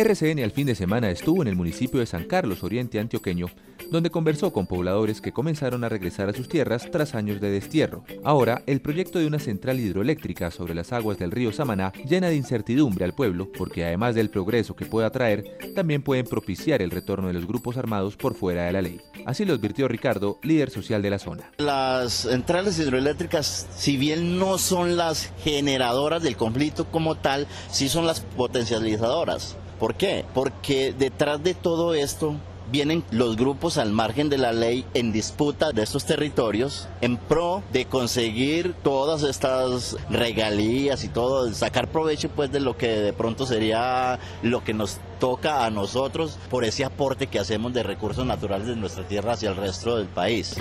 RCN al fin de semana estuvo en el municipio de San Carlos, Oriente Antioqueño, donde conversó con pobladores que comenzaron a regresar a sus tierras tras años de destierro. Ahora, el proyecto de una central hidroeléctrica sobre las aguas del río Samaná llena de incertidumbre al pueblo, porque además del progreso que pueda traer, también pueden propiciar el retorno de los grupos armados por fuera de la ley. Así lo advirtió Ricardo, líder social de la zona. Las centrales hidroeléctricas, si bien no son las generadoras del conflicto como tal, sí son las potencializadoras. ¿Por qué? Porque detrás de todo esto vienen los grupos al margen de la ley en disputa de estos territorios en pro de conseguir todas estas regalías y todo, sacar provecho pues de lo que de pronto sería lo que nos toca a nosotros por ese aporte que hacemos de recursos naturales de nuestra tierra hacia el resto del país.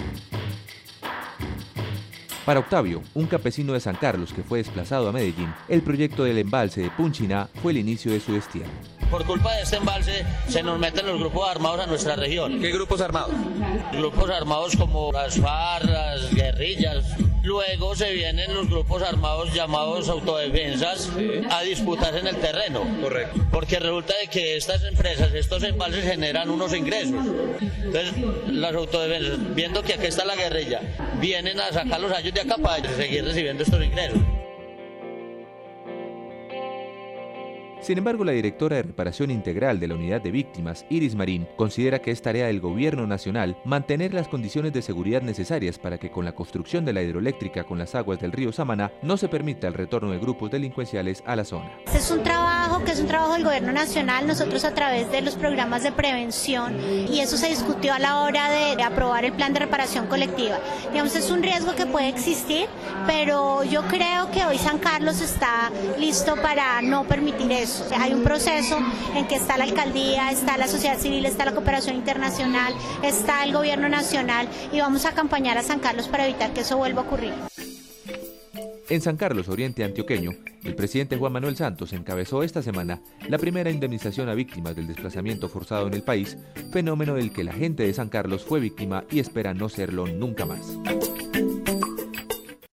Para Octavio, un campesino de San Carlos que fue desplazado a Medellín, el proyecto del embalse de Punchiná fue el inicio de su destierro. Por culpa de este embalse se nos meten los grupos armados a nuestra región. ¿Qué grupos armados? Grupos armados como las FARC, las guerrillas, Luego se vienen los grupos armados llamados autodefensas a disputarse en el terreno. Correcto. Porque resulta de que estas empresas, estos embalses generan unos ingresos. Entonces, las autodefensas, viendo que aquí está la guerrilla, vienen a sacar los años de acá para seguir recibiendo estos ingresos. Sin embargo, la directora de reparación integral de la unidad de víctimas, Iris Marín, considera que es tarea del gobierno nacional mantener las condiciones de seguridad necesarias para que con la construcción de la hidroeléctrica con las aguas del río Samaná no se permita el retorno de grupos delincuenciales a la zona. Este es un trabajo que es un trabajo del gobierno nacional, nosotros a través de los programas de prevención y eso se discutió a la hora de, aprobar el plan de reparación colectiva. Digamos, es un riesgo que puede existir, pero yo creo que hoy San Carlos está listo para no permitir eso. Hay un proceso en que está la alcaldía, está la sociedad civil, está la cooperación internacional, está el gobierno nacional y vamos a acompañar a San Carlos para evitar que eso vuelva a ocurrir. En San Carlos, Oriente Antioqueño, el presidente Juan Manuel Santos encabezó esta semana la primera indemnización a víctimas del desplazamiento forzado en el país, fenómeno del que la gente de San Carlos fue víctima y espera no serlo nunca más.